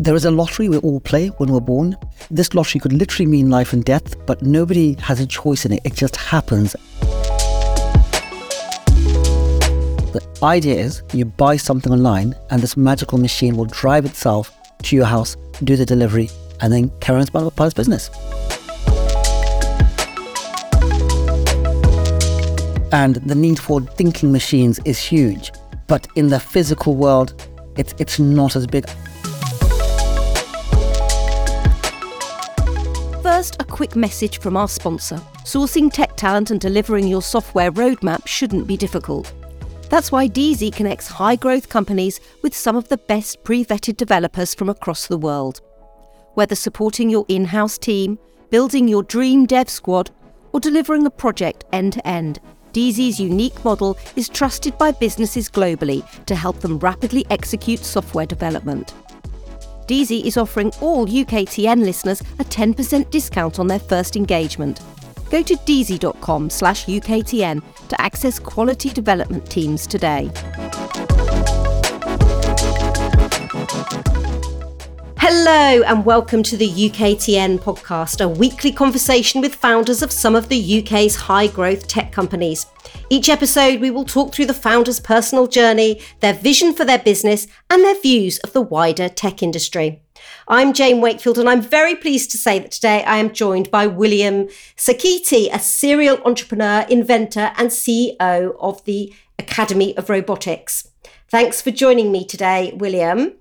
There is a lottery we all play when we're born. This lottery could literally mean life and death, but nobody has a choice in it. It just happens. The idea is you buy something online, and this magical machine will drive itself to your house, do the delivery, and then carry on about its business. And the need for thinking machines is huge, but in the physical world, it's, it's not as big. First, a quick message from our sponsor. Sourcing tech talent and delivering your software roadmap shouldn't be difficult. That's why Deazy connects high growth companies with some of the best pre vetted developers from across the world. Whether supporting your in house team, building your dream dev squad, or delivering a project end to end, Deazy's unique model is trusted by businesses globally to help them rapidly execute software development. Deazy is offering all UKTN listeners a 10% discount on their first engagement. Go to deazy.com slash UKTN to access quality development teams today. Hello, and welcome to the UKTN podcast, a weekly conversation with founders of some of the UK's high growth tech companies. Each episode, we will talk through the founder's personal journey, their vision for their business, and their views of the wider tech industry. I'm Jane Wakefield, and I'm very pleased to say that today I am joined by William Sachiti, a serial entrepreneur, inventor, and CEO of the Academy of Robotics. Thanks for joining me today, William.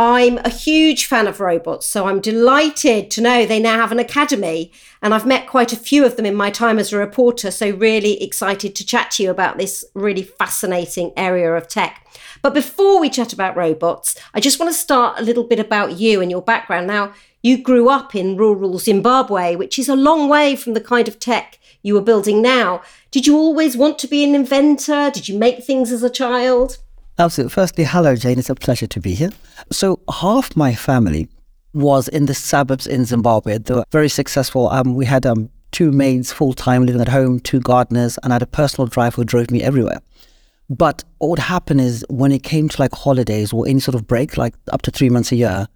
I'm a huge fan of robots, so I'm delighted to know they now have an academy. And I've met quite a few of them in my time as a reporter, so really excited to chat to you about this really fascinating area of tech. But before we chat about robots, I just want to start a little bit about you and your background. Now, you grew up in rural Zimbabwe, which is a long way from the kind of tech you are building now. Did you always want to be an inventor? Did you make things as a child? Absolutely. Firstly, hello, Jane. It's a pleasure to be here. So, half my family was in the suburbs in Zimbabwe. They were very successful. Um, we had um, two maids full time living at home, two gardeners, and I had a personal driver who drove me everywhere. But what would happen is when it came to like holidays or any sort of break, like up to three months a year,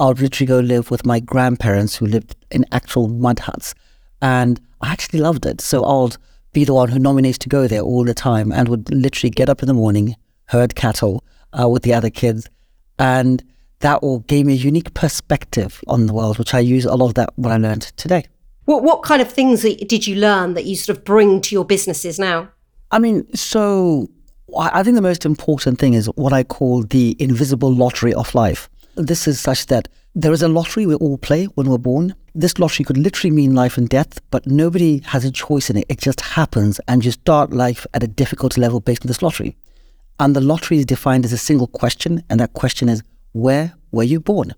I would literally go live with my grandparents who lived in actual mud huts. And I actually loved it. So I would be the one who nominates to go there all the time and would literally get up in the morning, herd cattle uh, with the other kids. And that all gave me a unique perspective on the world, which I use a lot of that what I learned today. What, what kind of things did you learn that you sort of bring to your businesses now? I mean, so I think the most important thing is what I call the invisible lottery of life. This is such that there is a lottery we all play when we're born. This lottery could literally mean life and death, but nobody has a choice in it. It just happens, and you start life at a difficulty level based on this lottery. And the lottery is defined as a single question, and that question is where were you born?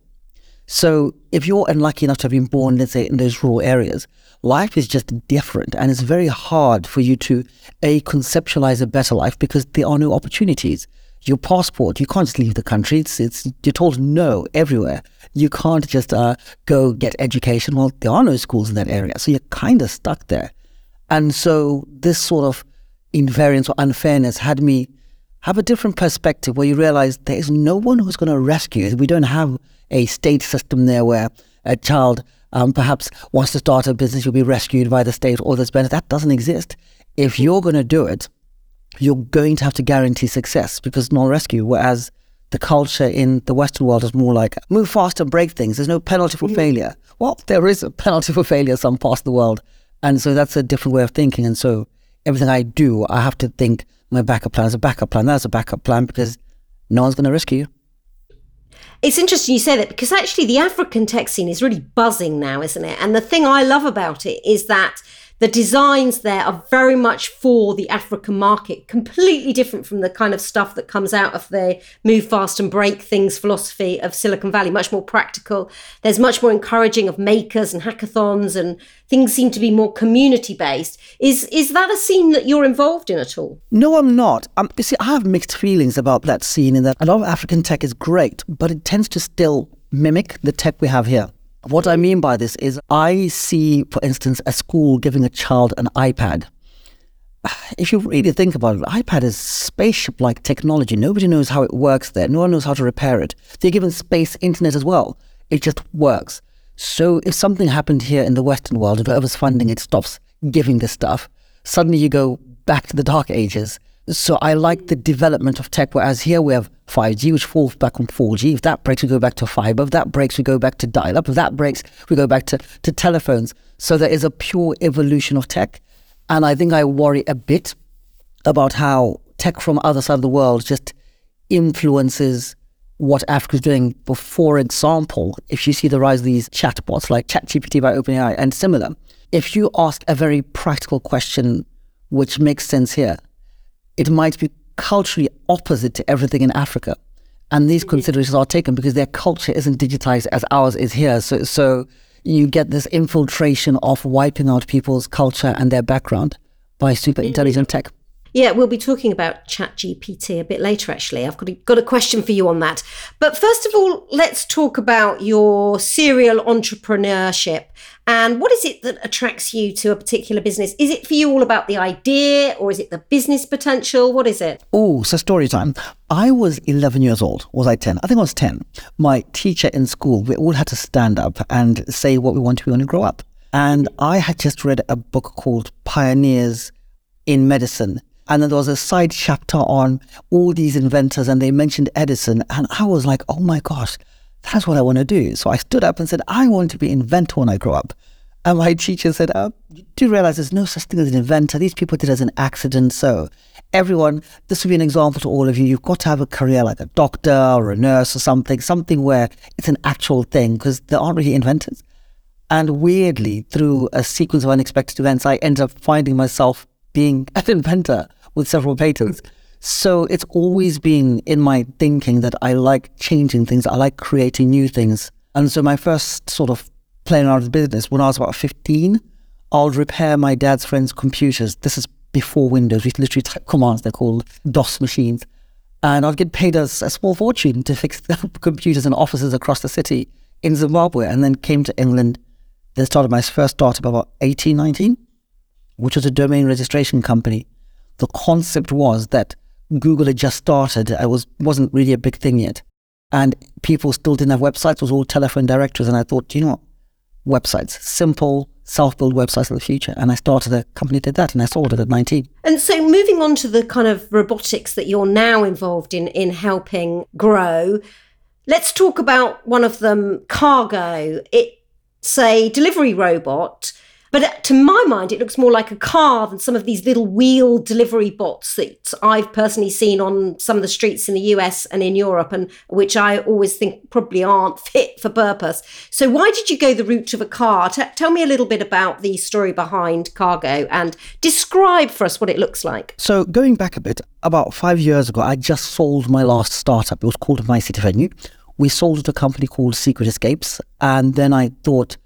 So if you're unlucky enough to have been born, let's say, in those rural areas, life is just different. And it's very hard for you to, A, conceptualize a better life because there are no opportunities. Your passport, you can't just leave the country. It's, it's you're told no everywhere. You can't just uh, go get education. Well, there are no schools in that area. So you're kind of stuck there. And so this sort of invariance or unfairness had me have a different perspective where you realize there is no one who's going to rescue you. We don't have a state system there where a child um, perhaps wants to start a business, you'll be rescued by the state or this benefit. That doesn't exist. If you're going to do it, you're going to have to guarantee success because no rescue. Whereas the culture in the Western world is more like move fast and break things. There's no penalty for mm. failure. Well, there is a penalty for failure some parts of the world. And so that's a different way of thinking. And so everything I do, I have to think my backup plan is a backup plan. That's a backup plan because no one's going to risk you. It's interesting you say that because actually the African tech scene is really buzzing now, isn't it? And the thing I love about it is that the designs there are very much for the African market, completely different from the kind of stuff that comes out of the move fast and break things philosophy of Silicon Valley, much more practical. There's much more encouraging of makers and hackathons and things seem to be more community based. Is is that a scene that you're involved in at all? No, I'm not. Um, you see, I have mixed feelings about that scene in that a lot of African tech is great, but it tends to still mimic the tech we have here. What I mean by this is I see, for instance, a school giving a child an iPad. if you really think about it, iPad is spaceship like technology. Nobody knows how it works there. No one knows how to repair it. They're given space internet as well. It just works. So if something happened here in the Western world, whoever's funding it stops giving this stuff, suddenly you go back to the dark ages. So I like the development of tech, whereas here we have 5G, which falls back on 4G. If that breaks, we go back to fiber. If that breaks, we go back to dial up. If that breaks, we go back to, to telephones. So there is a pure evolution of tech. And I think I worry a bit about how tech from other side of the world just influences what Africa is doing. For example, if you see the rise of these chatbots like ChatGPT by OpenAI and similar, if you ask a very practical question which makes sense here, it might be culturally opposite to everything in Africa. And these mm-hmm. considerations are taken because their culture isn't digitized as ours is here. So, so you get this infiltration of wiping out people's culture and their background by super intelligent tech. Yeah, we'll be talking about ChatGPT a bit later, actually. I've got a, got a question for you on that. But first of all, let's talk about your serial entrepreneurship and what is it that attracts you to a particular business? Is it for you all about the idea or is it the business potential? What is it? Oh, so story time. I was 11 years old. Was I 10? I think I was 10. My teacher in school, we all had to stand up and say what we want to be when we grow up. And I had just read a book called Pioneers in Medicine. And then there was a side chapter on all these inventors, and they mentioned Edison. And I was like, oh my gosh, that's what I want to do. So I stood up and said, I want to be an inventor when I grow up. And my teacher said, oh, you do realize there's no such thing as an inventor. These people did it as an accident. So everyone, this would be an example to all of you. You've got to have a career like a doctor or a nurse or something, something where it's an actual thing because there aren't really inventors. And weirdly, through a sequence of unexpected events, I ended up finding myself being an inventor with several patents. So it's always been in my thinking that I like changing things, I like creating new things. And so my first sort of playing out of business when I was about 15, I would repair my dad's friend's computers. This is before Windows. We literally type commands, they're called DOS machines. And I'd get paid a, a small fortune to fix computers in offices across the city in Zimbabwe and then came to England. Then started my first startup about 18, 19, which was a domain registration company. The concept was that Google had just started. It was wasn't really a big thing yet, and people still didn't have websites. It was all telephone directories. And I thought, you know what, websites, simple self-build websites of the future. And I started a company did that, and I sold it at 19. And so, moving on to the kind of robotics that you're now involved in in helping grow, let's talk about one of them, Kar-go. It's a delivery robot but uh, to my mind, it looks more like a car than some of these little wheel delivery bots that I've personally seen on some of the streets in the US and in Europe, and which I always think probably aren't fit for purpose. So, why did you go the route of a car? T- tell me a little bit about the story behind Kar-go and describe for us what it looks like. So, going back a bit, about five years ago, I just sold my last startup. It was called My City Venue. We sold it to a company called Secret Escapes, and then I thought,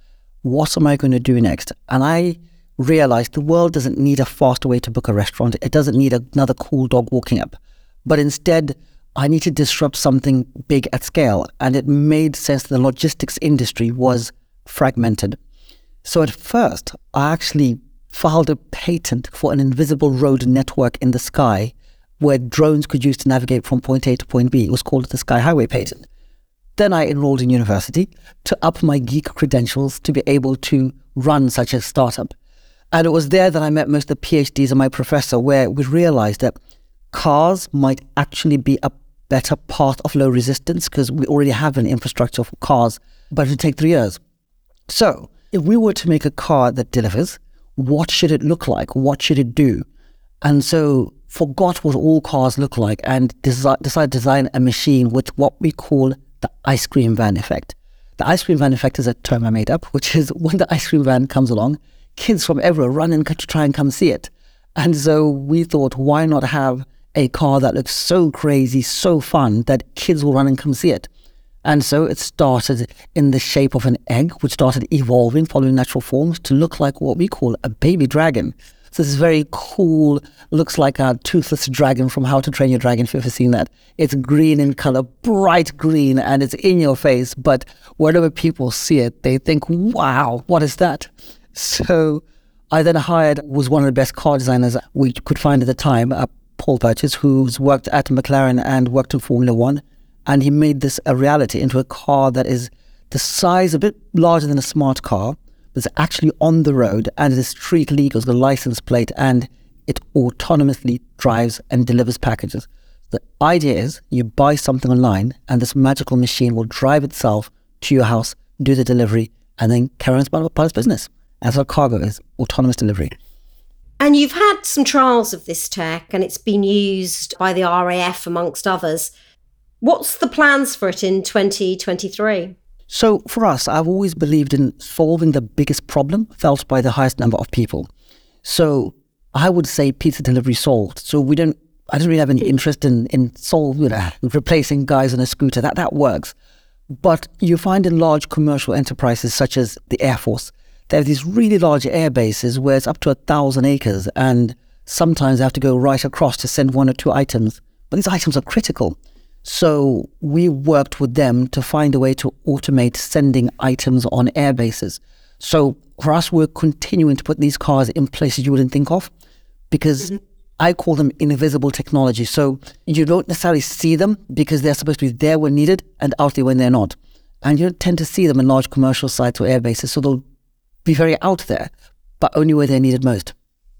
what am I going to do next? And I realized the world doesn't need a faster way to book a restaurant. It doesn't need another cool dog walking up. But instead, I need to disrupt something big at scale. And it made sense the logistics industry was fragmented. So at first, I actually filed a patent for an invisible road network in the sky where drones could use to navigate from point A to point B. It was called the Sky Highway Patent. Then I enrolled in university to up my geek credentials to be able to run such a startup. And it was there that I met most of the PhDs and my professor, where we realized that cars might actually be a better path of low resistance because we already have an infrastructure for cars, but it would take three years. So, if we were to make a car that delivers, what should it look like? What should it do? And so, forgot what all cars look like and desi- decided to design a machine with what we call the ice cream van effect. The ice cream van effect is a term I made up, which is when the ice cream van comes along, kids from everywhere run in to try and come see it. And so we thought, why not have a car that looks so crazy, so fun that kids will run and come see it? And so it started in the shape of an egg, which started evolving, following natural forms, to look like what we call a baby dragon. So this is very cool, looks like a toothless dragon from How to Train Your Dragon, if you've ever seen that. It's green in color, bright green, and it's in your face. But whenever people see it, they think, wow, what is that? So I then hired was one of the best car designers we could find at the time, uh, Paul Purchase, who's worked at McLaren and worked in Formula One, and he made this a reality into a car that is the size a bit larger than a smart car, it's actually on the road and it is street legal, a license plate, and it autonomously drives and delivers packages. The idea is you buy something online, and this magical machine will drive itself to your house, do the delivery, and then carry on about its business. As our Kar-go is autonomous delivery. And you've had some trials of this tech, and it's been used by the RAF amongst others. What's the plans for it in 2023? So, for us, I've always believed in solving the biggest problem felt by the highest number of people. So, I would say pizza delivery solved. So, we don't, I don't really have any interest in, in solve, you know, replacing guys on a scooter. That, that works. But you find in large commercial enterprises such as the Air Force, they have these really large air bases where it's up to a thousand acres, and sometimes they have to go right across to send one or two items. But these items are critical. So we worked with them to find a way to automate sending items on air bases. So for us, we're continuing to put these cars in places you wouldn't think of because mm-hmm. I call them invisible technology. So you don't necessarily see them because they're supposed to be there when needed and out there when they're not. And you don't tend to see them in large commercial sites or air bases. So they'll be very out there, but only where they're needed most.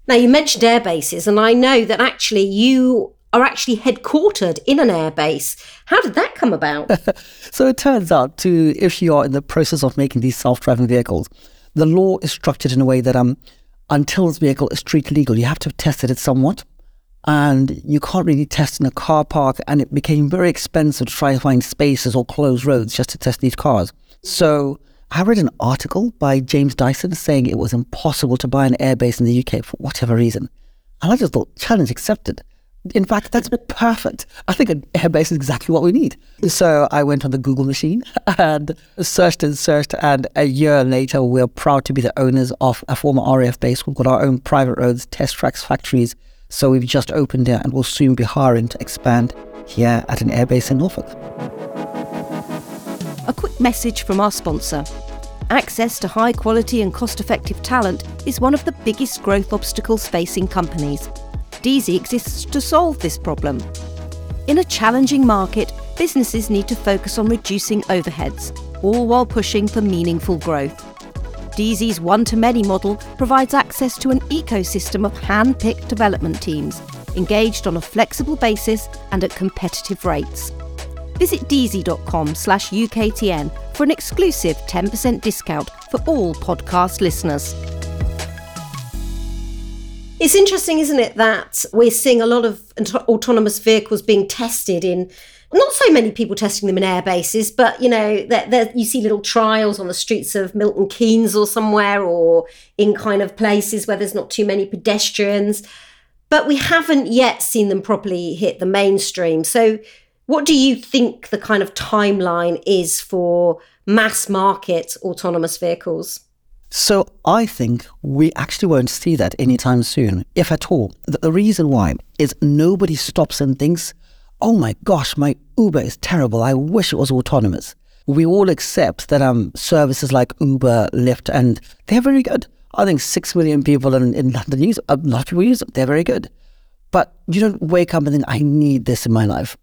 Now, you mentioned air bases, and I know that actually you are actually headquartered in an airbase. How did that come about? so it turns out to if you are in the process of making these self-driving vehicles, the law is structured in a way that um until this vehicle is street legal, you have to have tested it somewhat and you can't really test in a car park. And it became very expensive to try to find spaces or closed roads just to test these cars. So I read an article by James Dyson saying it was impossible to buy an airbase in the UK for whatever reason. And I just thought, challenge accepted. In fact, that's perfect. I think an airbase is exactly what we need. So I went on the Google machine and searched and searched. And a year later, we're proud to be the owners of a former RAF base. We've got our own private roads, test tracks, factories, so we've just opened it and we'll soon be hiring to expand here at an airbase in Norfolk. A quick message from our sponsor. Access to high quality and cost effective talent is one of the biggest growth obstacles facing companies. Deazy exists to solve this problem. In a challenging market, businesses need to focus on reducing overheads, all while pushing for meaningful growth. Deazy's one to many model provides access to an ecosystem of hand picked development teams, engaged on a flexible basis and at competitive rates. Visit deazy.com slash UKTN for an exclusive 10% discount for all podcast listeners. It's interesting, isn't it, that we're seeing a lot of autonomous vehicles being tested in not so many people testing them in air bases, but you know, that you see little trials on the streets of Milton Keynes or somewhere, or in kind of places where there's not too many pedestrians. But we haven't yet seen them properly hit the mainstream. So, what do you think the kind of timeline is for mass market autonomous vehicles? So I think we actually won't see that anytime soon, if at all. The reason why is nobody stops and thinks, oh my gosh, my Uber is terrible. I wish it was autonomous. We all accept that um, services like Uber, Lyft, and they're very good. I think six million people in, in London use a lot of people use them. They're very good. But you don't wake up and think, I need this in my life.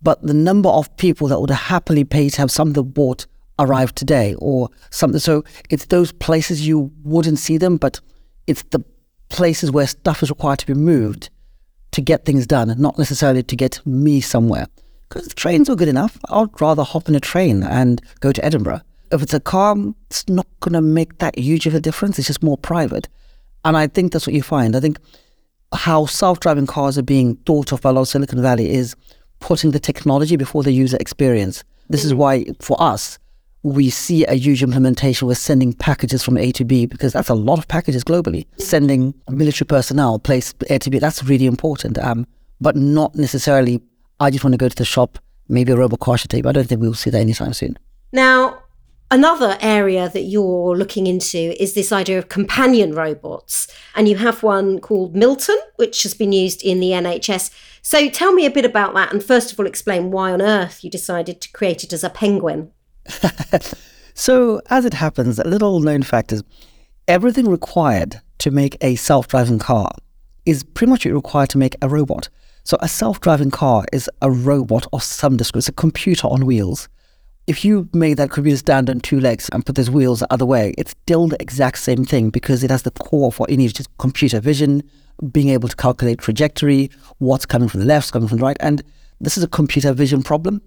But the number of people that would happily pay to have something bought arrive today or something. So it's those places you wouldn't see them, but it's the places where stuff is required to be moved to get things done, not necessarily to get me somewhere. Because trains are good enough. I'd rather hop in a train and go to Edinburgh. If it's a car, it's not going to make that huge of a difference. It's just more private. And I think that's what you find. I think how self driving cars are being thought of by a lot of Silicon Valley is putting the technology before the user experience. This is why, for us, we see a huge implementation with sending packages from A to B because that's a lot of packages globally. Sending military personnel place A to B, that's really important. Um, but not necessarily, I just want to go to the shop, maybe a robot should take, I don't think we'll see that anytime soon. Now, Another area that you're looking into is this idea of companion robots. And you have one called Milton, which has been used in the NHS. So tell me a bit about that. And first of all, explain why on earth you decided to create it as a penguin. so, as it happens, a little known fact is everything required to make a self driving car is pretty much required to make a robot. So a self driving car is a robot of some description, it's a computer on wheels. If you made that computer stand on two legs and put those wheels the other way, it's still the exact same thing because it has the core need, just computer vision, being able to calculate trajectory, what's coming from the left, what's coming from the right. And this is a computer vision problem,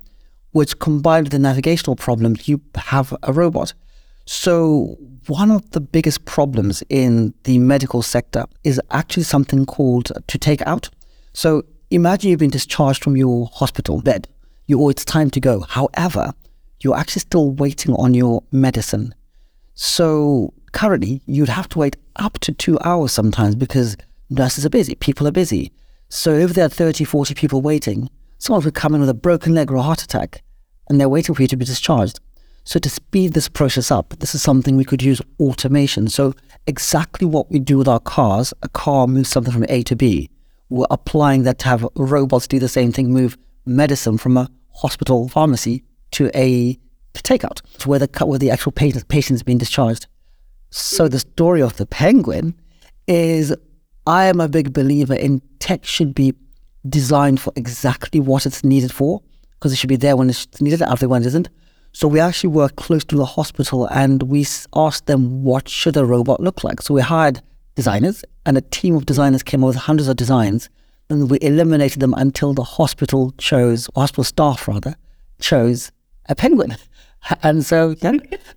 which combined with the navigational problems, you have a robot. So, one of the biggest problems in the medical sector is actually something called to take out. So, imagine you've been discharged from your hospital bed. You, oh, it's time to go. However, you're actually still waiting on your medicine. So, currently, you'd have to wait up to two hours sometimes because nurses are busy, people are busy. So, if there are 30, 40 people waiting, someone could come in with a broken leg or a heart attack and they're waiting for you to be discharged. So to speed this process up, this is something we could use automation. So exactly what we do with our cars, a car moves something from A to B. We're applying that to have robots do the same thing, move medicine from a hospital pharmacy to a takeout, to where the where the actual patient patient is being discharged. So the story of the penguin is I am a big believer in tech should be designed for exactly what it's needed for, because it should be there when it's needed, and after when it isn't. So we actually worked close to the hospital and we asked them what should a robot look like. So we hired designers and a team of designers came up with hundreds of designs and we eliminated them until the hospital chose, hospital staff rather, chose a penguin. And so, yeah,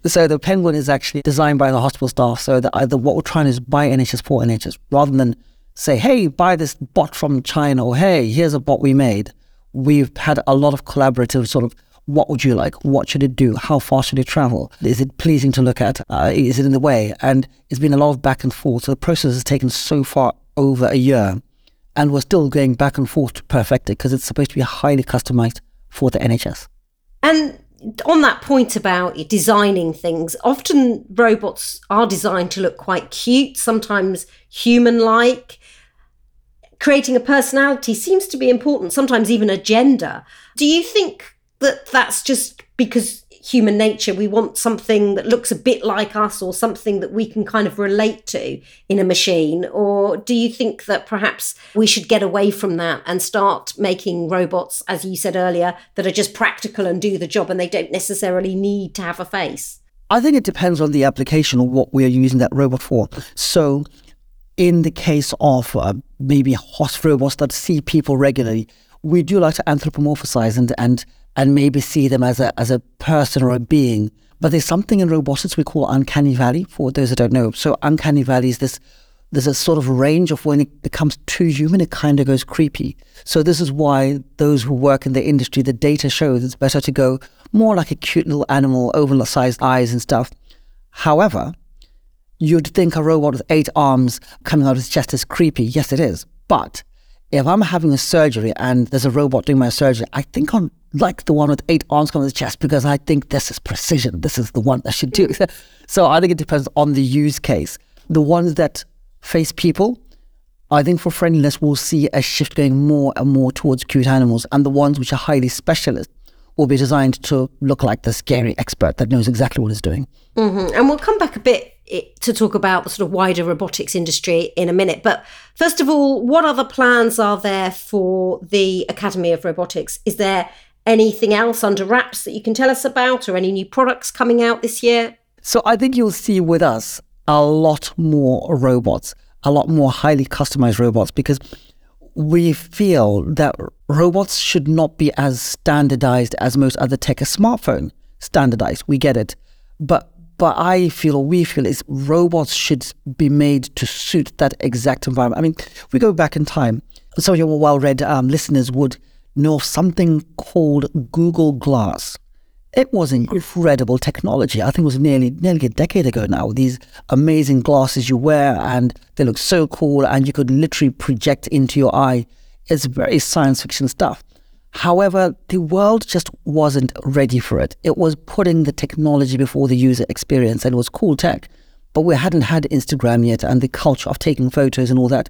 so the penguin is actually designed by the hospital staff. So that either what we're trying is buy NHS for NHS rather than say, hey, buy this bot from China or hey, here's a bot we made. We've had a lot of collaborative sort of what would you like? What should it do? How far should it travel? Is it pleasing to look at? Uh, is it in the way? And it's been a lot of back and forth. So the process has taken so far over a year, and we're still going back and forth to perfect it because it's supposed to be highly customized for the NHS. And on that point about designing things, often robots are designed to look quite cute, sometimes human like. Creating a personality seems to be important, sometimes even a gender. Do you think that that's just because human nature we want something that looks a bit like us or something that we can kind of relate to in a machine? Or do you think that perhaps we should get away from that and start making robots as you said earlier that are just practical and do the job and they don't necessarily need to have a face? I think it depends on the application or what we are using that robot for. So in the case of uh, maybe robots that see people regularly we do like to anthropomorphize and and and maybe see them as a as a person or a being. But there's something in robotics we call uncanny valley. For those that don't know, so uncanny valley is this. There's a sort of range of when it becomes too human, it kind of goes creepy. So this is why those who work in the industry, the data shows it's better to go more like a cute little animal, oversized eyes and stuff. However, you'd think a robot with eight arms coming out of his chest is creepy. Yes, it is. But if I'm having a surgery and there's a robot doing my surgery, I think I'm like the one with eight arms coming to the chest because I think this is precision. This is the one that should do. so I think it depends on the use case. The ones that face people, I think for friendliness, we'll see a shift going more and more towards cute animals. And the ones which are highly specialist will be designed to look like the scary expert that knows exactly what it's doing. Mm-hmm. And we'll come back a bit to talk about the sort of wider robotics industry in a minute. But first of all, what other plans are there for the Academy of Robotics? Is there anything else under wraps that you can tell us about or any new products coming out this year? So I think you'll see with us a lot more robots, a lot more highly customized robots because we feel that robots should not be as standardized as most other tech. A smartphone standardized, we get it. But but I feel, we feel, is robots should be made to suit that exact environment. I mean, we go back in time. Some of your well-read um, listeners would know of something called Google Glass. It was incredible technology. I think it was nearly nearly a decade ago now. These amazing glasses you wear and they look so cool and you could literally project into your eye. It's very science fiction stuff. However, the world just wasn't ready for it. It was putting the technology before the user experience and it was cool tech. But we hadn't had Instagram yet and the culture of taking photos and all that.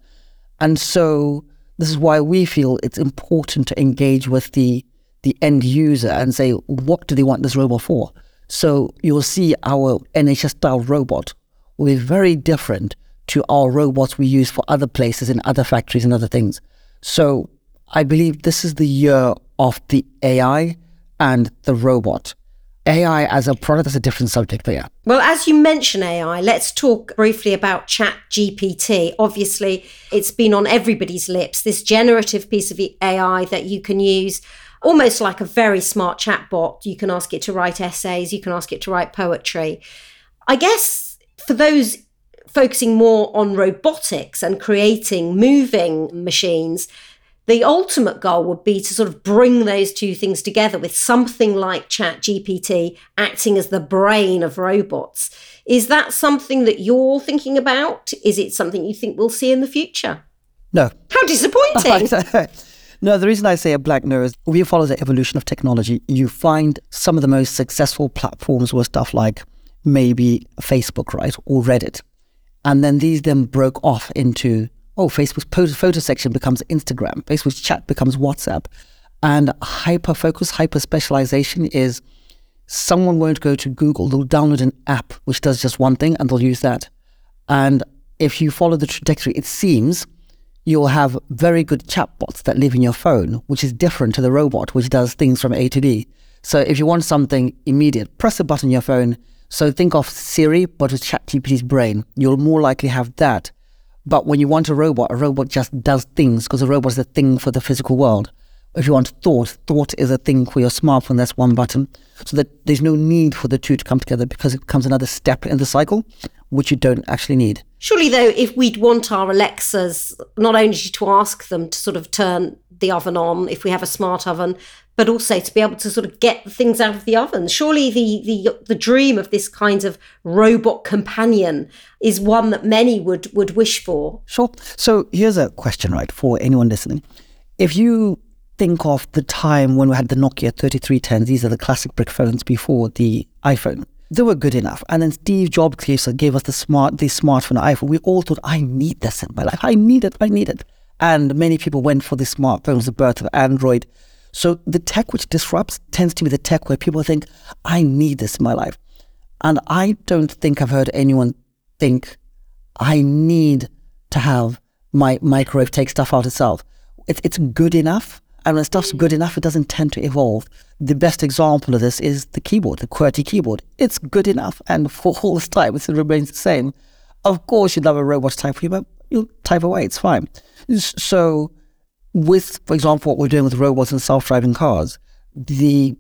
And so this is why we feel it's important to engage with the the end user and say, what do they want this robot for? So you'll see our NHS style robot will be very different to our robots we use for other places in other factories and other things. So I believe this is the year of the AI and the robot. AI as a product is a different subject, but yeah. Well, as you mention AI, let's talk briefly about Chat GPT. Obviously, it's been on everybody's lips, this generative piece of AI that you can use almost like a very smart chatbot. You can ask it to write essays, you can ask it to write poetry. I guess for those focusing more on robotics and creating moving machines, the ultimate goal would be to sort of bring those two things together with something like Chat GPT acting as the brain of robots. Is that something that you're thinking about? Is it something you think we'll see in the future? No. How disappointing. no, the reason I say a black no is we follow the evolution of technology. You find some of the most successful platforms were stuff like maybe Facebook, right, or Reddit. And then these then broke off into oh, Facebook's photo section becomes Instagram, Facebook's chat becomes WhatsApp. And hyper focus, hyper specialization is someone won't go to Google, they'll download an app which does just one thing and they'll use that. And if you follow the trajectory, it seems you'll have very good chatbots that live in your phone, which is different to the robot, which does things from A to B. So if you want something immediate, press a button on your phone. So think of Siri, but with ChatGPT's brain. You'll more likely have that but when you want a robot, a robot just does things because a robot is a thing for the physical world. If you want thought, thought is a thing for your smartphone. That's one button. So that there's no need for the two to come together because it becomes another step in the cycle, which you don't actually need. Surely, though, if we'd want our Alexas not only to ask them to sort of turn the oven on if we have a smart oven, but also to be able to sort of get things out of the oven. Surely the the the dream of this kind of robot companion is one that many would would wish for. Sure. So here's a question, right, for anyone listening. If you think of the time when we had the Nokia 3310s, these are the classic brick phones before the iPhone. They were good enough. And then Steve Jobs gave us the smart the smartphone iPhone. We all thought, I need this in my life. I need it. I need it. And many people went for the smartphones, the birth of Android so the tech which disrupts tends to be the tech where people think, I need this in my life. And I don't think I've heard anyone think, I need to have my microwave take stuff out itself. It's, it's good enough. And when stuff's good enough, it doesn't tend to evolve. The best example of this is the keyboard, the QWERTY keyboard. It's good enough. And for all this time, it remains the same. Of course, you'd love a robot to type for you, but you'll type away. It's fine. So with, for example, what we're doing with robots and self-driving cars, the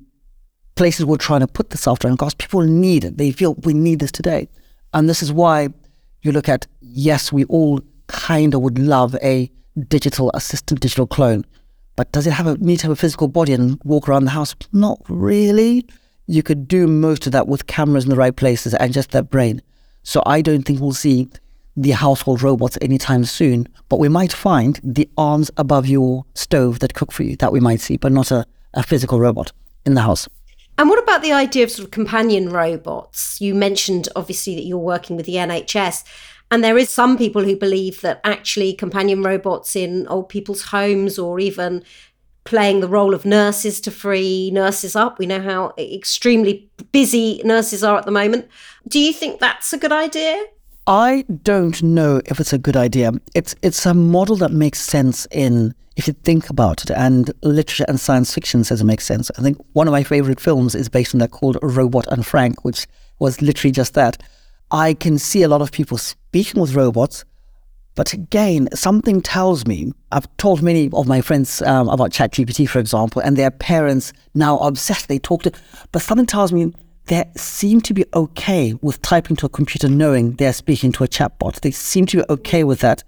places we're trying to put the self-driving cars, people need it. They feel we need this today. And this is why you look at, yes, we all kind of would love a digital assistant, digital clone. But does it have a, need to have a physical body and walk around the house? Not really. You could do most of that with cameras in the right places and just that brain. So I don't think we'll see the household robots anytime soon, but we might find the arms above your stove that cook for you that we might see, but not a, a physical robot in the house. And what about the idea of sort of companion robots? You mentioned obviously that you're working with the NHS. And there is some people who believe that actually companion robots in old people's homes or even playing the role of nurses to free nurses up. We know how extremely busy nurses are at the moment. Do you think that's a good idea? I don't know if it's a good idea. It's it's a model that makes sense in if you think about it, and literature and science fiction says it makes sense. I think one of my favorite films is based on that called Robot and Frank, which was literally just that. I can see a lot of people speaking with robots, but again, something tells me. I've told many of my friends um, about ChatGPT, for example, and their parents now obsessed. They talk to, but something tells me they seem to be okay with typing to a computer knowing they're speaking to a chatbot. They seem to be okay with that.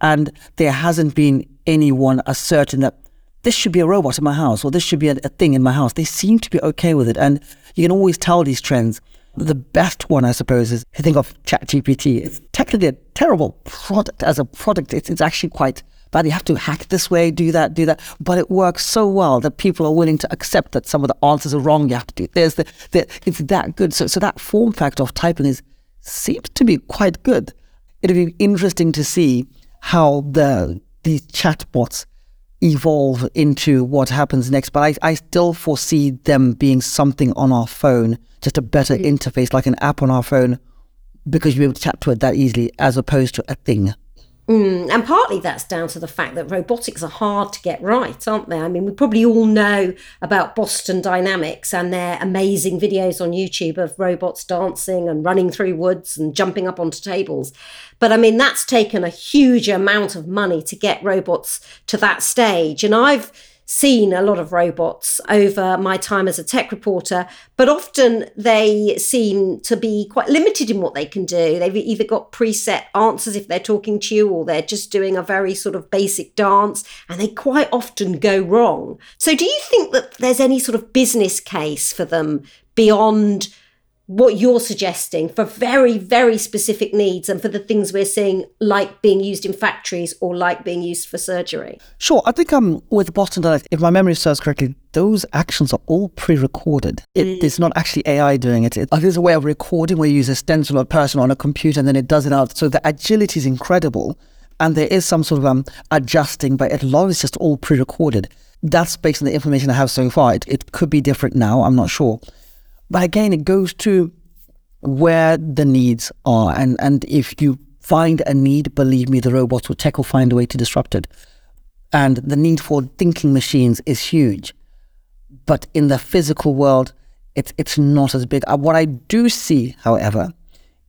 And there hasn't been anyone asserting that this should be a robot in my house or this should be a, a thing in my house. They seem to be okay with it. And you can always tell these trends. The best one, I suppose, is if you think of ChatGPT. It's technically a terrible product as a product. It's, it's actually quite but you have to hack this way, do that, do that. But it works so well that people are willing to accept that some of the answers are wrong. You have to do this. The, the, it's that good. So, so that form factor of typing is seems to be quite good. It'll be interesting to see how the these chatbots evolve into what happens next. But I, I still foresee them being something on our phone, just a better mm. interface, like an app on our phone, because you'll be able to tap to it that easily as opposed to a thing. Mm, and partly that's down to the fact that robotics are hard to get right, aren't they? I mean, we probably all know about Boston Dynamics and their amazing videos on YouTube of robots dancing and running through woods and jumping up onto tables. But I mean, that's taken a huge amount of money to get robots to that stage. And I've seen a lot of robots over my time as a tech reporter, but often they seem to be quite limited in what they can do. They've either got preset answers if they're talking to you, or they're just doing a very sort of basic dance, and they quite often go wrong. So, do you think that there's any sort of business case for them beyond? What you're suggesting for very, very specific needs and for the things we're seeing, like being used in factories or like being used for surgery? Sure. I think um, with Boston Dynamics, if my memory serves correctly, those actions are all pre-recorded. It, mm. It's not actually AI doing it. it. There's a way of recording where you use a stencil or a person on a computer and then it does it out. So the agility is incredible. And there is some sort of um, adjusting, but a lot is just all pre-recorded. That's based on the information I have so far. It, it could be different now. I'm not sure. But again, it goes to where the needs are. And, and if you find a need, believe me, the robots will will find a way to disrupt it. And the need for thinking machines is huge. But in the physical world, it's, it's not as big. Uh, what I do see, however,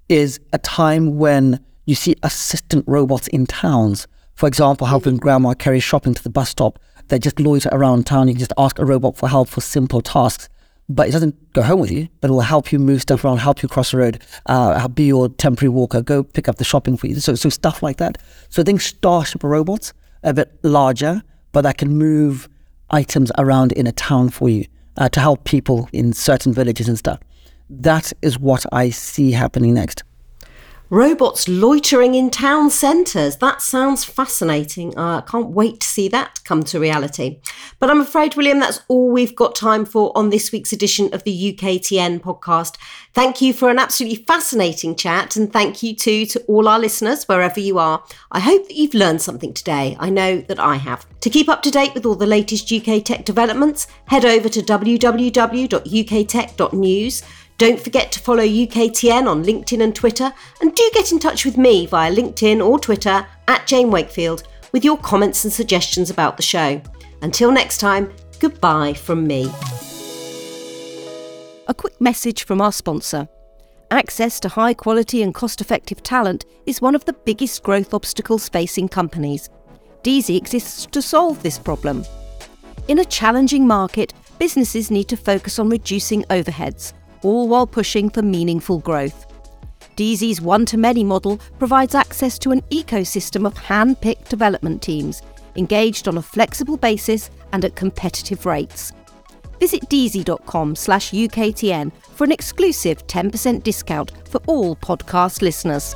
is a time when you see assistant robots in towns. For example, helping grandma carry shopping to the bus stop. They just loiter around town. You can just ask a robot for help for simple tasks but it doesn't go home with you, but it will help you move stuff around, help you cross the road, uh, be your temporary walker, go pick up the shopping for you. So, so stuff like that. So I think Starship robots a bit larger, but that can move items around in a town for you uh, to help people in certain villages and stuff. That is what I see happening next. Robots loitering in town centres. That sounds fascinating. I uh, can't wait to see that come to reality. But I'm afraid, William, that's all we've got time for on this week's edition of the UKTN podcast. Thank you for an absolutely fascinating chat, and thank you too to all our listeners, wherever you are. I hope that you've learned something today. I know that I have. To keep up to date with all the latest UK tech developments, head over to www.uktech.news. Don't forget to follow UKTN on LinkedIn and Twitter, and do get in touch with me via LinkedIn or Twitter at Jane Wakefield with your comments and suggestions about the show. Until next time, goodbye from me. A quick message from our sponsor. Access to high quality and cost effective talent is one of the biggest growth obstacles facing companies. Deazy exists to solve this problem. In a challenging market, businesses need to focus on reducing overheads all while pushing for meaningful growth. Deazy's one to many model provides access to an ecosystem of hand picked development teams engaged on a flexible basis and at competitive rates. Visit deazy.com slash UKTN for an exclusive 10% discount for all podcast listeners.